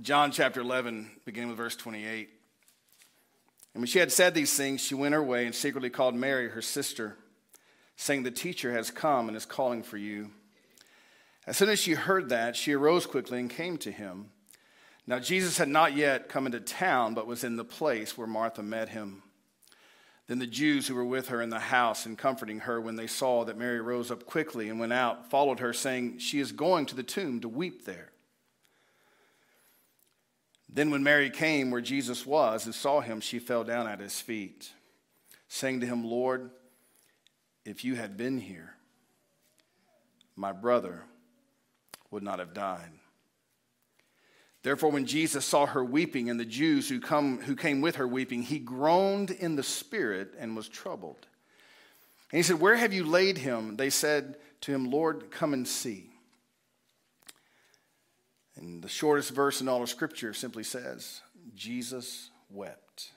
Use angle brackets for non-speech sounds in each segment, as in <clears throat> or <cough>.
John chapter 11, beginning with verse 28. And when she had said these things, she went her way and secretly called Mary, her sister, saying, The teacher has come and is calling for you. As soon as she heard that, she arose quickly and came to him. Now, Jesus had not yet come into town, but was in the place where Martha met him. Then the Jews who were with her in the house and comforting her, when they saw that Mary rose up quickly and went out, followed her, saying, She is going to the tomb to weep there. Then, when Mary came where Jesus was and saw him, she fell down at his feet, saying to him, Lord, if you had been here, my brother would not have died. Therefore, when Jesus saw her weeping and the Jews who, come, who came with her weeping, he groaned in the spirit and was troubled. And he said, Where have you laid him? They said to him, Lord, come and see. And the shortest verse in all of Scripture simply says, Jesus wept.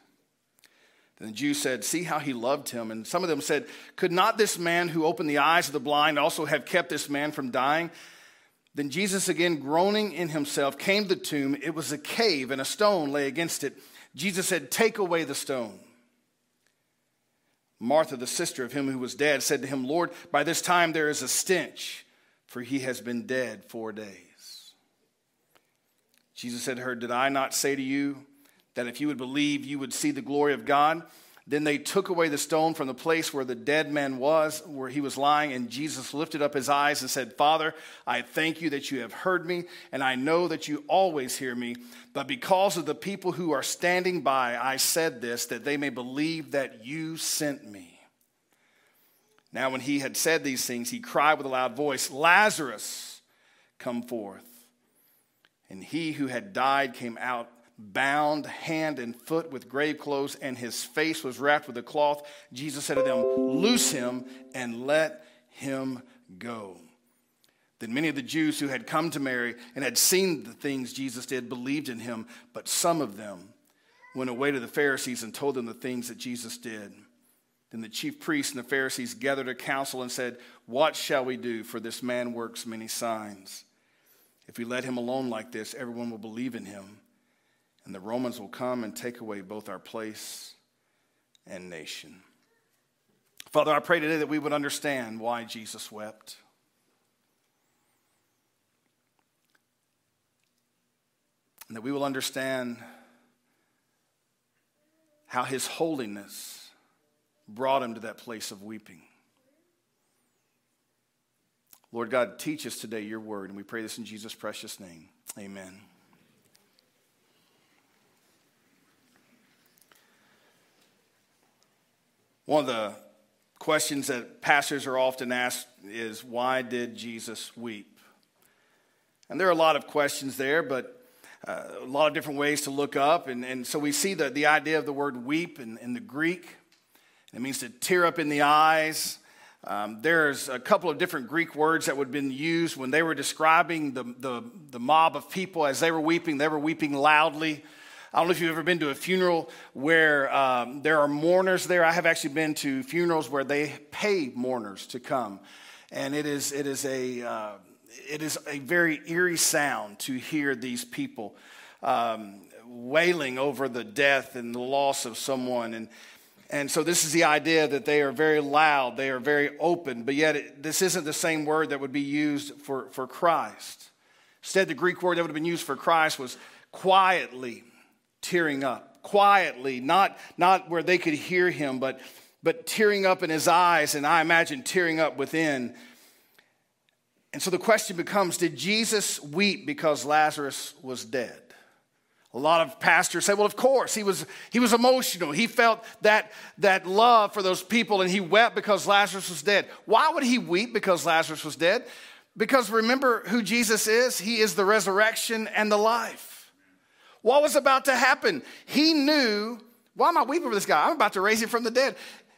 Then the Jews said, See how he loved him. And some of them said, Could not this man who opened the eyes of the blind also have kept this man from dying? Then Jesus, again groaning in himself, came to the tomb. It was a cave, and a stone lay against it. Jesus said, Take away the stone. Martha, the sister of him who was dead, said to him, Lord, by this time there is a stench, for he has been dead four days. Jesus said to her, Did I not say to you that if you would believe, you would see the glory of God? Then they took away the stone from the place where the dead man was, where he was lying, and Jesus lifted up his eyes and said, Father, I thank you that you have heard me, and I know that you always hear me. But because of the people who are standing by, I said this, that they may believe that you sent me. Now, when he had said these things, he cried with a loud voice, Lazarus, come forth. And he who had died came out bound hand and foot with grave clothes, and his face was wrapped with a cloth. Jesus said to them, Loose him and let him go. Then many of the Jews who had come to Mary and had seen the things Jesus did believed in him, but some of them went away to the Pharisees and told them the things that Jesus did. Then the chief priests and the Pharisees gathered a council and said, What shall we do? For this man works many signs. If we let him alone like this, everyone will believe in him and the Romans will come and take away both our place and nation. Father, I pray today that we would understand why Jesus wept. And that we will understand how his holiness brought him to that place of weeping. Lord God, teach us today your word, and we pray this in Jesus' precious name. Amen. One of the questions that pastors are often asked is why did Jesus weep? And there are a lot of questions there, but uh, a lot of different ways to look up. And, and so we see the, the idea of the word weep in, in the Greek. It means to tear up in the eyes. Um, there's a couple of different Greek words that would have been used when they were describing the, the, the mob of people as they were weeping. They were weeping loudly. I don't know if you've ever been to a funeral where um, there are mourners there. I have actually been to funerals where they pay mourners to come, and it is it is a uh, it is a very eerie sound to hear these people um, wailing over the death and the loss of someone and. And so, this is the idea that they are very loud, they are very open, but yet it, this isn't the same word that would be used for, for Christ. Instead, the Greek word that would have been used for Christ was quietly tearing up quietly, not, not where they could hear him, but, but tearing up in his eyes, and I imagine tearing up within. And so the question becomes Did Jesus weep because Lazarus was dead? A lot of pastors say, well, of course, he was, he was emotional. He felt that, that love for those people and he wept because Lazarus was dead. Why would he weep because Lazarus was dead? Because remember who Jesus is? He is the resurrection and the life what was about to happen. He knew, why am I weeping for this guy? I'm about to raise him from the dead.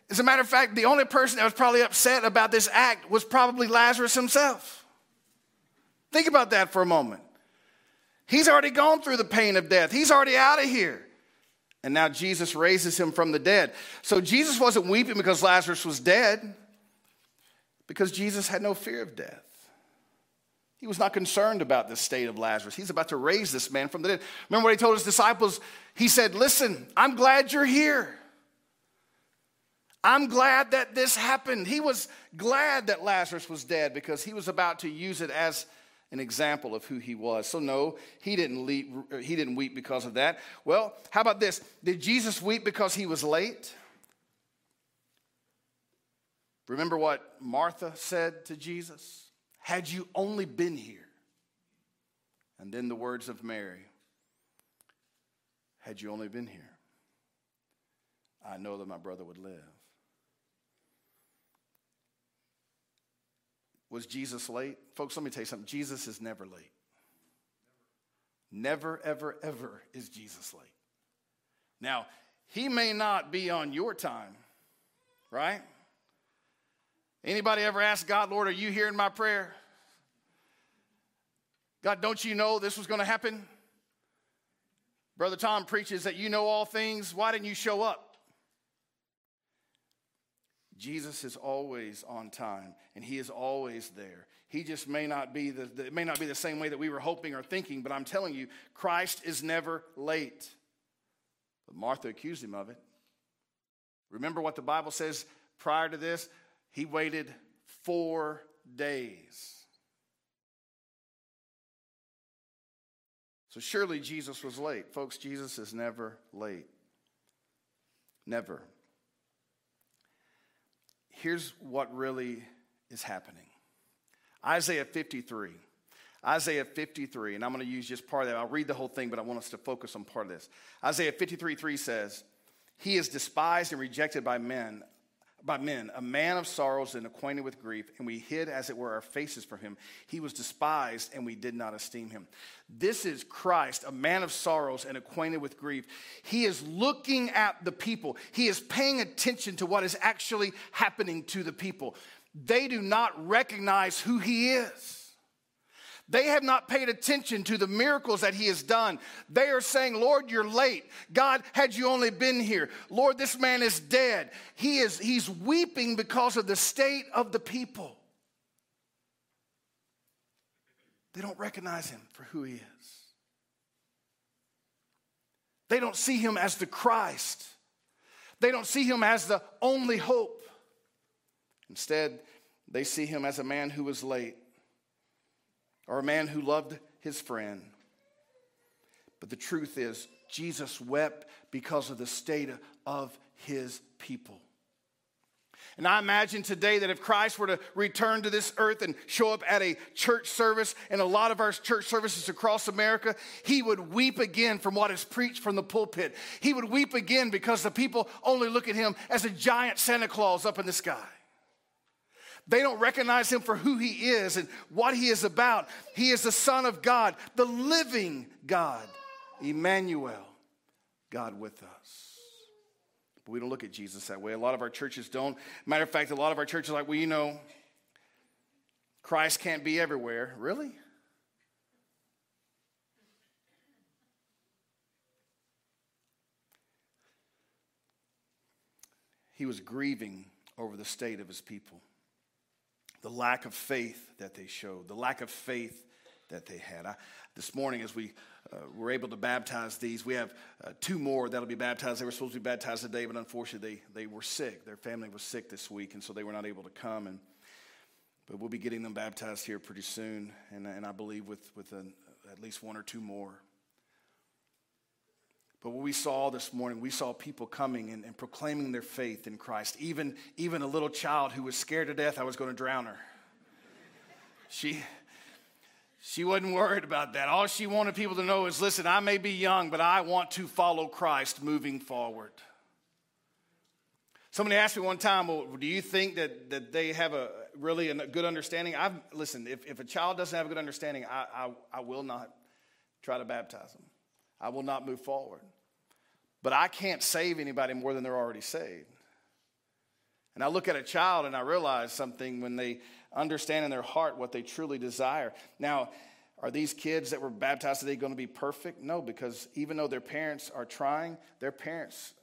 As a matter of fact, the only person that was probably upset about this act was probably Lazarus himself. Think about that for a moment. He's already gone through the pain of death, he's already out of here. And now Jesus raises him from the dead. So Jesus wasn't weeping because Lazarus was dead, because Jesus had no fear of death. He was not concerned about the state of Lazarus. He's about to raise this man from the dead. Remember what he told his disciples? He said, Listen, I'm glad you're here. I'm glad that this happened. He was glad that Lazarus was dead because he was about to use it as an example of who he was. So, no, he didn't, leap, he didn't weep because of that. Well, how about this? Did Jesus weep because he was late? Remember what Martha said to Jesus? Had you only been here. And then the words of Mary Had you only been here, I know that my brother would live. Was Jesus late? Folks, let me tell you something. Jesus is never late. Never, ever, ever is Jesus late. Now, he may not be on your time, right? Anybody ever ask God, Lord, are you hearing my prayer? God, don't you know this was going to happen? Brother Tom preaches that you know all things. Why didn't you show up? Jesus is always on time and he is always there. He just may not be the, the, it may not be the same way that we were hoping or thinking, but I'm telling you, Christ is never late. But Martha accused him of it. Remember what the Bible says prior to this? He waited 4 days. So surely Jesus was late. Folks, Jesus is never late. Never here's what really is happening Isaiah 53. Isaiah 53, and I'm going to use just part of that. I'll read the whole thing, but I want us to focus on part of this. Isaiah 53 3 says, He is despised and rejected by men, by men, a man of sorrows and acquainted with grief, and we hid, as it were, our faces from him. He was despised, and we did not esteem him. This is Christ, a man of sorrows and acquainted with grief. He is looking at the people, he is paying attention to what is actually happening to the people. They do not recognize who he is. They have not paid attention to the miracles that he has done. They are saying, Lord, you're late. God, had you only been here. Lord, this man is dead. He is he's weeping because of the state of the people. They don't recognize him for who he is. They don't see him as the Christ. They don't see him as the only hope. Instead, they see him as a man who was late or a man who loved his friend. But the truth is, Jesus wept because of the state of his people. And I imagine today that if Christ were to return to this earth and show up at a church service, and a lot of our church services across America, he would weep again from what is preached from the pulpit. He would weep again because the people only look at him as a giant Santa Claus up in the sky. They don't recognize him for who he is and what he is about. He is the Son of God, the living God, Emmanuel, God with us. But we don't look at Jesus that way. A lot of our churches don't. Matter of fact, a lot of our churches are like, well, you know, Christ can't be everywhere. Really? He was grieving over the state of his people the lack of faith that they showed, the lack of faith that they had. I, this morning, as we uh, were able to baptize these, we have uh, two more that'll be baptized. They were supposed to be baptized today, but unfortunately, they, they were sick. Their family was sick this week, and so they were not able to come. And but we'll be getting them baptized here pretty soon, and, and I believe with with an, at least one or two more. But what we saw this morning, we saw people coming and, and, proclaiming their faith in Christ. Even, even a little child who was scared to death I was going to drown her. She, she wasn't worried about that. All she wanted people to know is listen, I may be young, but I want to follow Christ moving forward. Somebody asked me one time, well, do you think that, that they have a really a good understanding? I've, listen, if, if a child doesn't have a good understanding, I, I, I will not try to baptize them. I will not move forward. But I can't save anybody more than they're already saved. And I look at a child and I realize something when they understand in their heart what they truly desire. Now, are these kids that were baptized today going to be perfect? No, because even though their parents are trying, their parents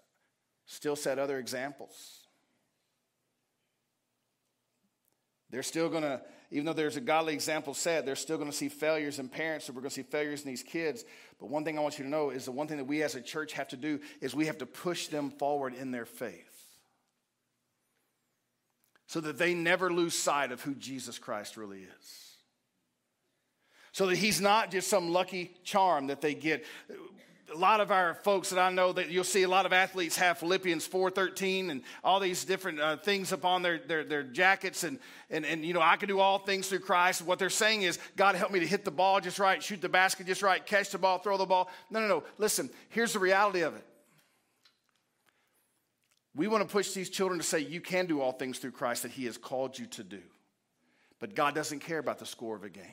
still set other examples. They're still going to even though there's a godly example set, they're still going to see failures in parents, and we're going to see failures in these kids. But one thing I want you to know is the one thing that we as a church have to do is we have to push them forward in their faith so that they never lose sight of who Jesus Christ really is. So that he's not just some lucky charm that they get a lot of our folks that I know that you'll see a lot of athletes have Philippians 4.13 and all these different uh, things upon their, their, their jackets and, and, and, you know, I can do all things through Christ. What they're saying is, God help me to hit the ball just right, shoot the basket just right, catch the ball, throw the ball. No, no, no. Listen, here's the reality of it. We want to push these children to say, you can do all things through Christ that he has called you to do. But God doesn't care about the score of a game.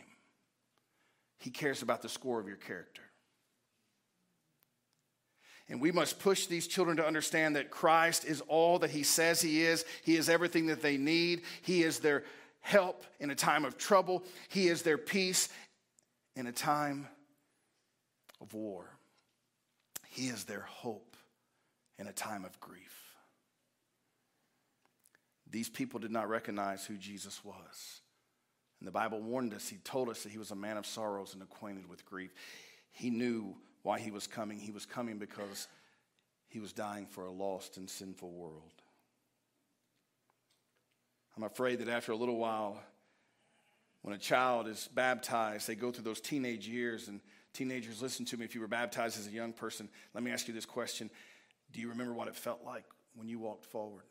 He cares about the score of your character. And we must push these children to understand that Christ is all that He says He is. He is everything that they need. He is their help in a time of trouble. He is their peace in a time of war. He is their hope in a time of grief. These people did not recognize who Jesus was. And the Bible warned us, He told us that He was a man of sorrows and acquainted with grief. He knew why he was coming. He was coming because he was dying for a lost and sinful world. I'm afraid that after a little while, when a child is baptized, they go through those teenage years, and teenagers, listen to me. If you were baptized as a young person, let me ask you this question Do you remember what it felt like when you walked forward?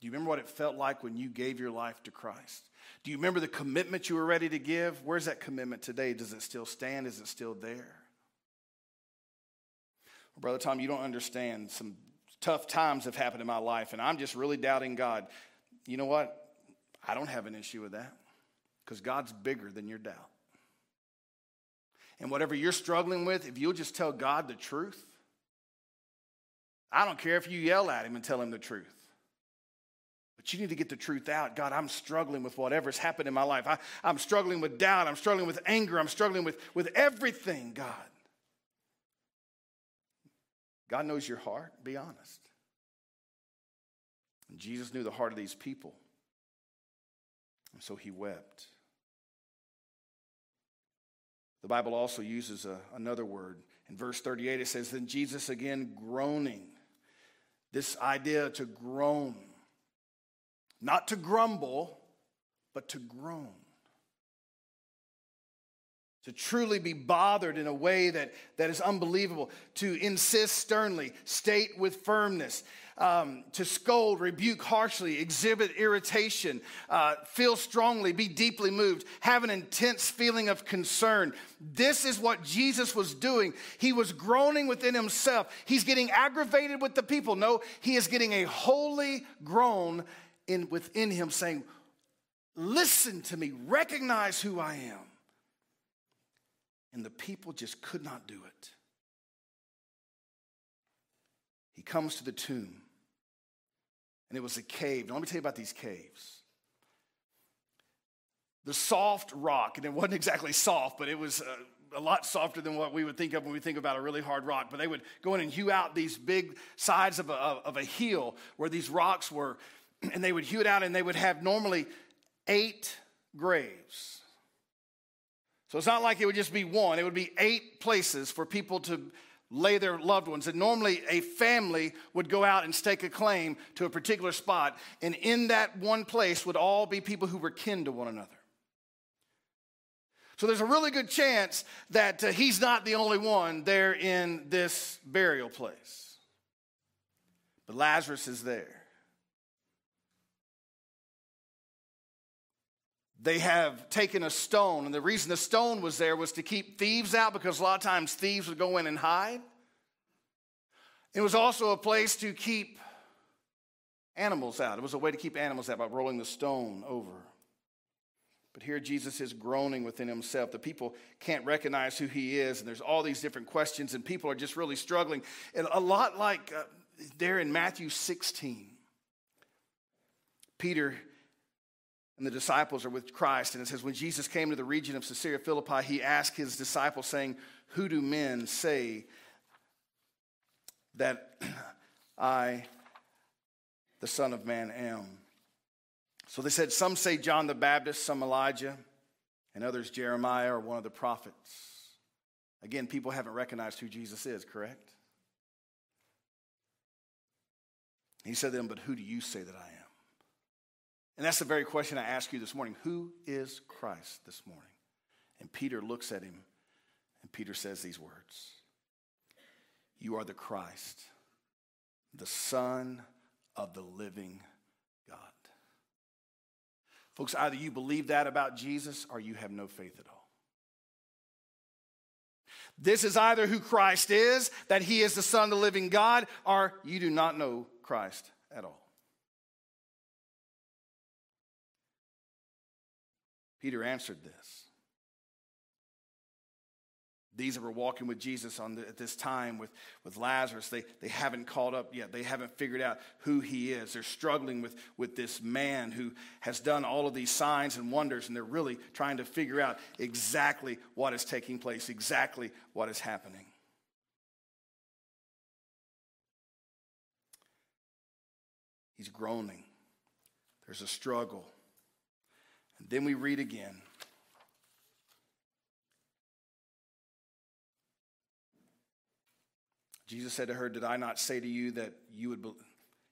Do you remember what it felt like when you gave your life to Christ? Do you remember the commitment you were ready to give? Where's that commitment today? Does it still stand? Is it still there? Brother Tom, you don't understand. Some tough times have happened in my life, and I'm just really doubting God. You know what? I don't have an issue with that because God's bigger than your doubt. And whatever you're struggling with, if you'll just tell God the truth, I don't care if you yell at him and tell him the truth. But you need to get the truth out. God, I'm struggling with whatever's happened in my life. I, am struggling with doubt. I'm struggling with anger. I'm struggling with, with everything, God. God knows your heart. Be honest. And Jesus knew the heart of these people. And so he wept. The Bible also uses a, another word. In verse 38, it says, Then Jesus again groaning. This idea to groan, not to grumble, but to groan to truly be bothered in a way that, that is unbelievable, to insist sternly, state with firmness, um, to scold, rebuke harshly, exhibit irritation, uh, feel strongly, be deeply moved, have an intense feeling of concern. This is what Jesus was doing. He was groaning within himself. He's getting aggravated with the people. No, he is getting a holy groan in, within him saying, Listen to me, recognize who I am. And the people just could not do it. He comes to the tomb, and it was a cave. Now, let me tell you about these caves. The soft rock, and it wasn't exactly soft, but it was a, a lot softer than what we would think of when we think about a really hard rock. But they would go in and hew out these big sides of a, of a hill where these rocks were, <clears throat> and they would hew it out, and they would have normally eight graves. So it's not like it would just be one, it would be eight places for people to lay their loved ones. And normally a family would go out and stake a claim to a particular spot, and in that one place would all be people who were kin to one another. So there's a really good chance that uh, he's not the only one there in this burial place. But Lazarus is there. They have taken a stone, and the reason the stone was there was to keep thieves out because a lot of times thieves would go in and hide. It was also a place to keep animals out. It was a way to keep animals out by rolling the stone over. But here Jesus is groaning within himself. The people can't recognize who he is, and there's all these different questions, and people are just really struggling. And a lot like uh, there in Matthew 16, Peter and the disciples are with Christ. And it says, when Jesus came to the region of Caesarea Philippi, he asked his disciples, saying, Who do men say that <clears throat> I, the Son of Man, am? So they said, Some say John the Baptist, some Elijah, and others Jeremiah or one of the prophets. Again, people haven't recognized who Jesus is, correct? He said to them, But who do you say that I am? And that's the very question I ask you this morning. Who is Christ this morning? And Peter looks at him, and Peter says these words You are the Christ, the Son of the living God. Folks, either you believe that about Jesus or you have no faith at all. This is either who Christ is, that he is the Son of the living God, or you do not know Christ at all. Peter answered this. These that were walking with Jesus on the, at this time with, with Lazarus, they, they haven't caught up yet. They haven't figured out who he is. They're struggling with, with this man who has done all of these signs and wonders, and they're really trying to figure out exactly what is taking place, exactly what is happening. He's groaning. There's a struggle. Then we read again. Jesus said to her, Did I not say to you that you would, be-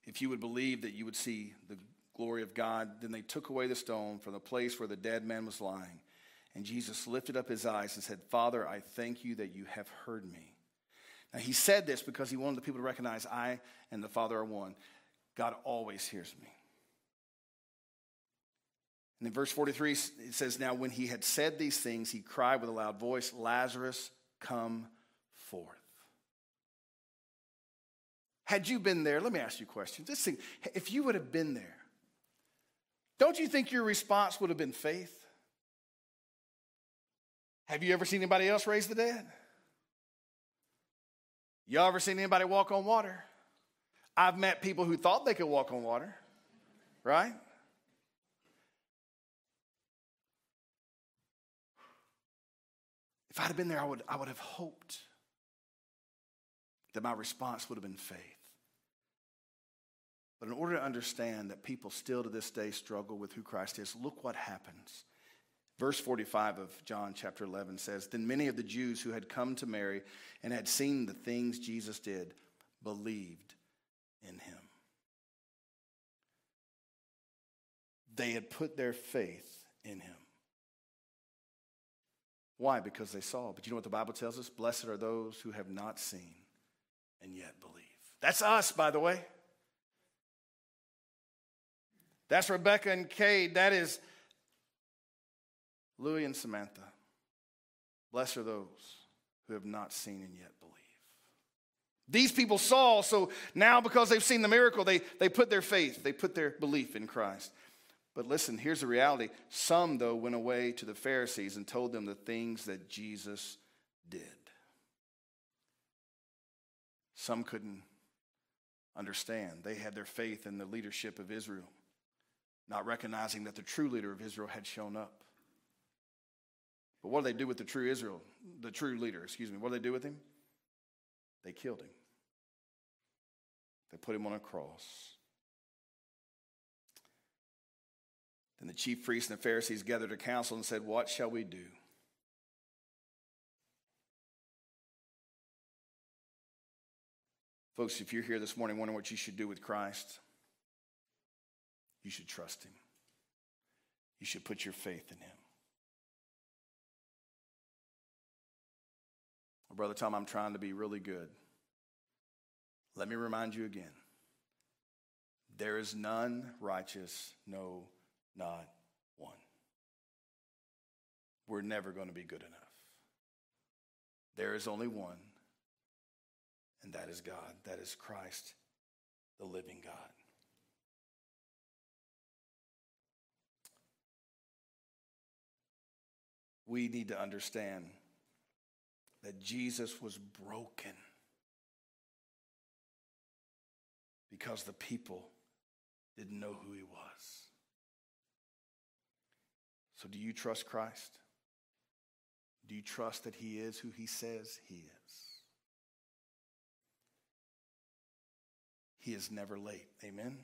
if you would believe that you would see the glory of God? Then they took away the stone from the place where the dead man was lying. And Jesus lifted up his eyes and said, Father, I thank you that you have heard me. Now, he said this because he wanted the people to recognize I and the Father are one. God always hears me. And in verse 43, it says, Now when he had said these things, he cried with a loud voice, Lazarus, come forth. Had you been there, let me ask you a question. Just think, if you would have been there, don't you think your response would have been faith? Have you ever seen anybody else raise the dead? Y'all ever seen anybody walk on water? I've met people who thought they could walk on water, right? If I'd have been there, I would, I would have hoped that my response would have been faith. But in order to understand that people still to this day struggle with who Christ is, look what happens. Verse 45 of John chapter 11 says Then many of the Jews who had come to Mary and had seen the things Jesus did believed in him. They had put their faith in him. Why? Because they saw. But you know what the Bible tells us? Blessed are those who have not seen and yet believe. That's us, by the way. That's Rebecca and Cade. That is Louis and Samantha. Blessed are those who have not seen and yet believe. These people saw, so now because they've seen the miracle, they, they put their faith, they put their belief in Christ. But listen, here's the reality. Some, though, went away to the Pharisees and told them the things that Jesus did. Some couldn't understand. They had their faith in the leadership of Israel not recognizing that the true leader of Israel had shown up. But what do they do with the true Israel, the true leader, excuse me? What do they do with him? They killed him. They put him on a cross. Then the chief priests and the Pharisees gathered a council and said, What shall we do? Folks, if you're here this morning wondering what you should do with Christ, you should trust him. You should put your faith in him. Well, Brother Tom, I'm trying to be really good. Let me remind you again there is none righteous, no, not one. We're never going to be good enough. There is only one, and that is God. That is Christ, the living God. we need to understand that Jesus was broken because the people didn't know who he was. So, do you trust Christ? Do you trust that he is who he says he is? He is never late. Amen?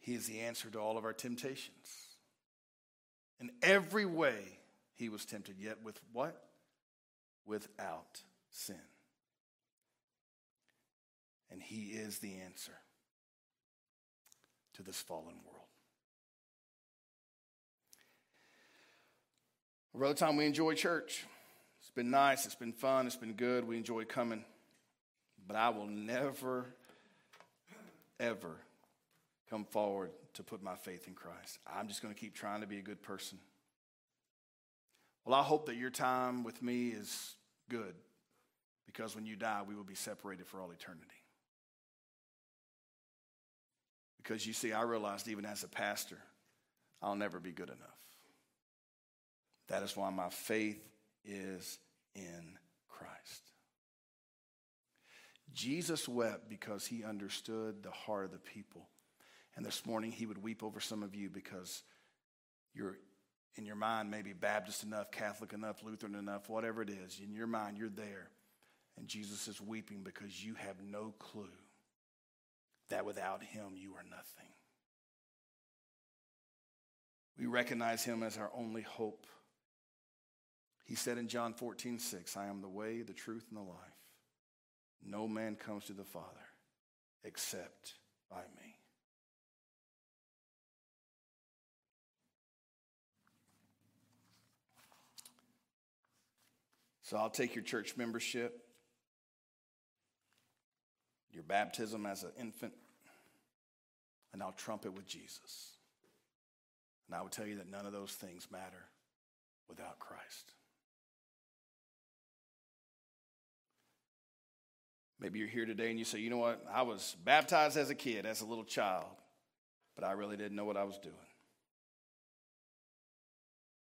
He is the answer to all of our temptations. In every way, he was tempted, yet with what? Without sin. And he is the answer to this fallen world. Brother Tom, we enjoy church. It's been nice, it's been fun, it's been good. We enjoy coming. But I will never, ever come forward to put my faith in Christ. I'm just going to keep trying to be a good person. Well, I hope that your time with me is good because when you die, we will be separated for all eternity. Because you see, I realized even as a pastor, I'll never be good enough. That is why my faith is in Christ. Jesus wept because he understood the heart of the people. And this morning he would weep over some of you because you're in your mind maybe Baptist enough, Catholic enough, Lutheran enough, whatever it is. In your mind, you're there. And Jesus is weeping because you have no clue that without him you are nothing. We recognize him as our only hope. He said in John 14, 6, I am the way, the truth, and the life. No man comes to the Father except by me. So I'll take your church membership, your baptism as an infant, and I'll trump it with Jesus. And I will tell you that none of those things matter without Christ. Maybe you're here today and you say, you know what? I was baptized as a kid, as a little child, but I really didn't know what I was doing.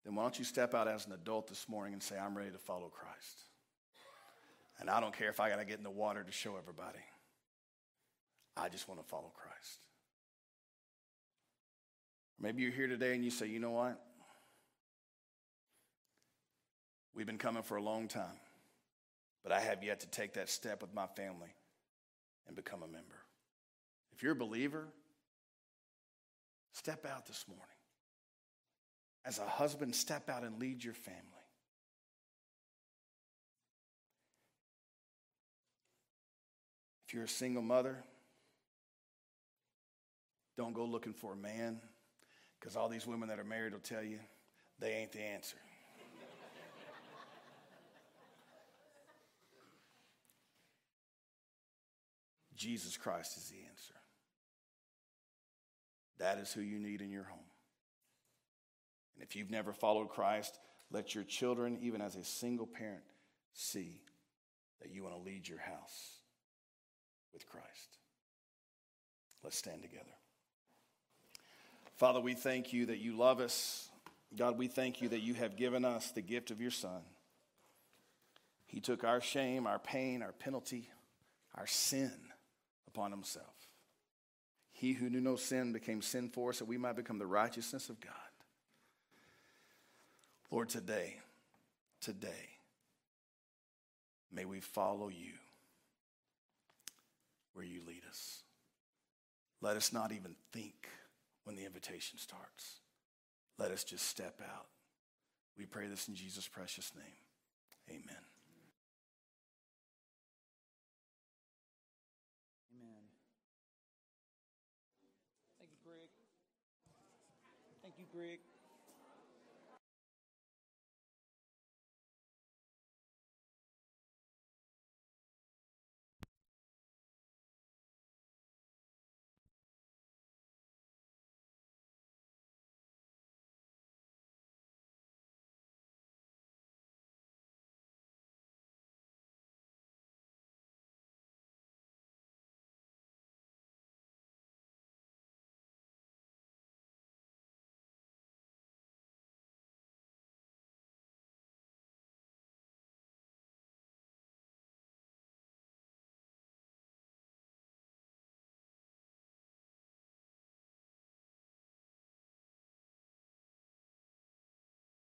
Then why don't you step out as an adult this morning and say, I'm ready to follow Christ? And I don't care if I got to get in the water to show everybody. I just want to follow Christ. Maybe you're here today and you say, you know what? We've been coming for a long time. But I have yet to take that step with my family and become a member. If you're a believer, step out this morning. As a husband, step out and lead your family. If you're a single mother, don't go looking for a man because all these women that are married will tell you they ain't the answer. Jesus Christ is the answer. That is who you need in your home. And if you've never followed Christ, let your children, even as a single parent, see that you want to lead your house with Christ. Let's stand together. Father, we thank you that you love us. God, we thank you that you have given us the gift of your Son. He took our shame, our pain, our penalty, our sin upon himself. He who knew no sin became sin for us that we might become the righteousness of God. Lord, today, today, may we follow you where you lead us. Let us not even think when the invitation starts. Let us just step out. We pray this in Jesus' precious name. Amen. Amen. Thank you, Greg. Thank you, Greg.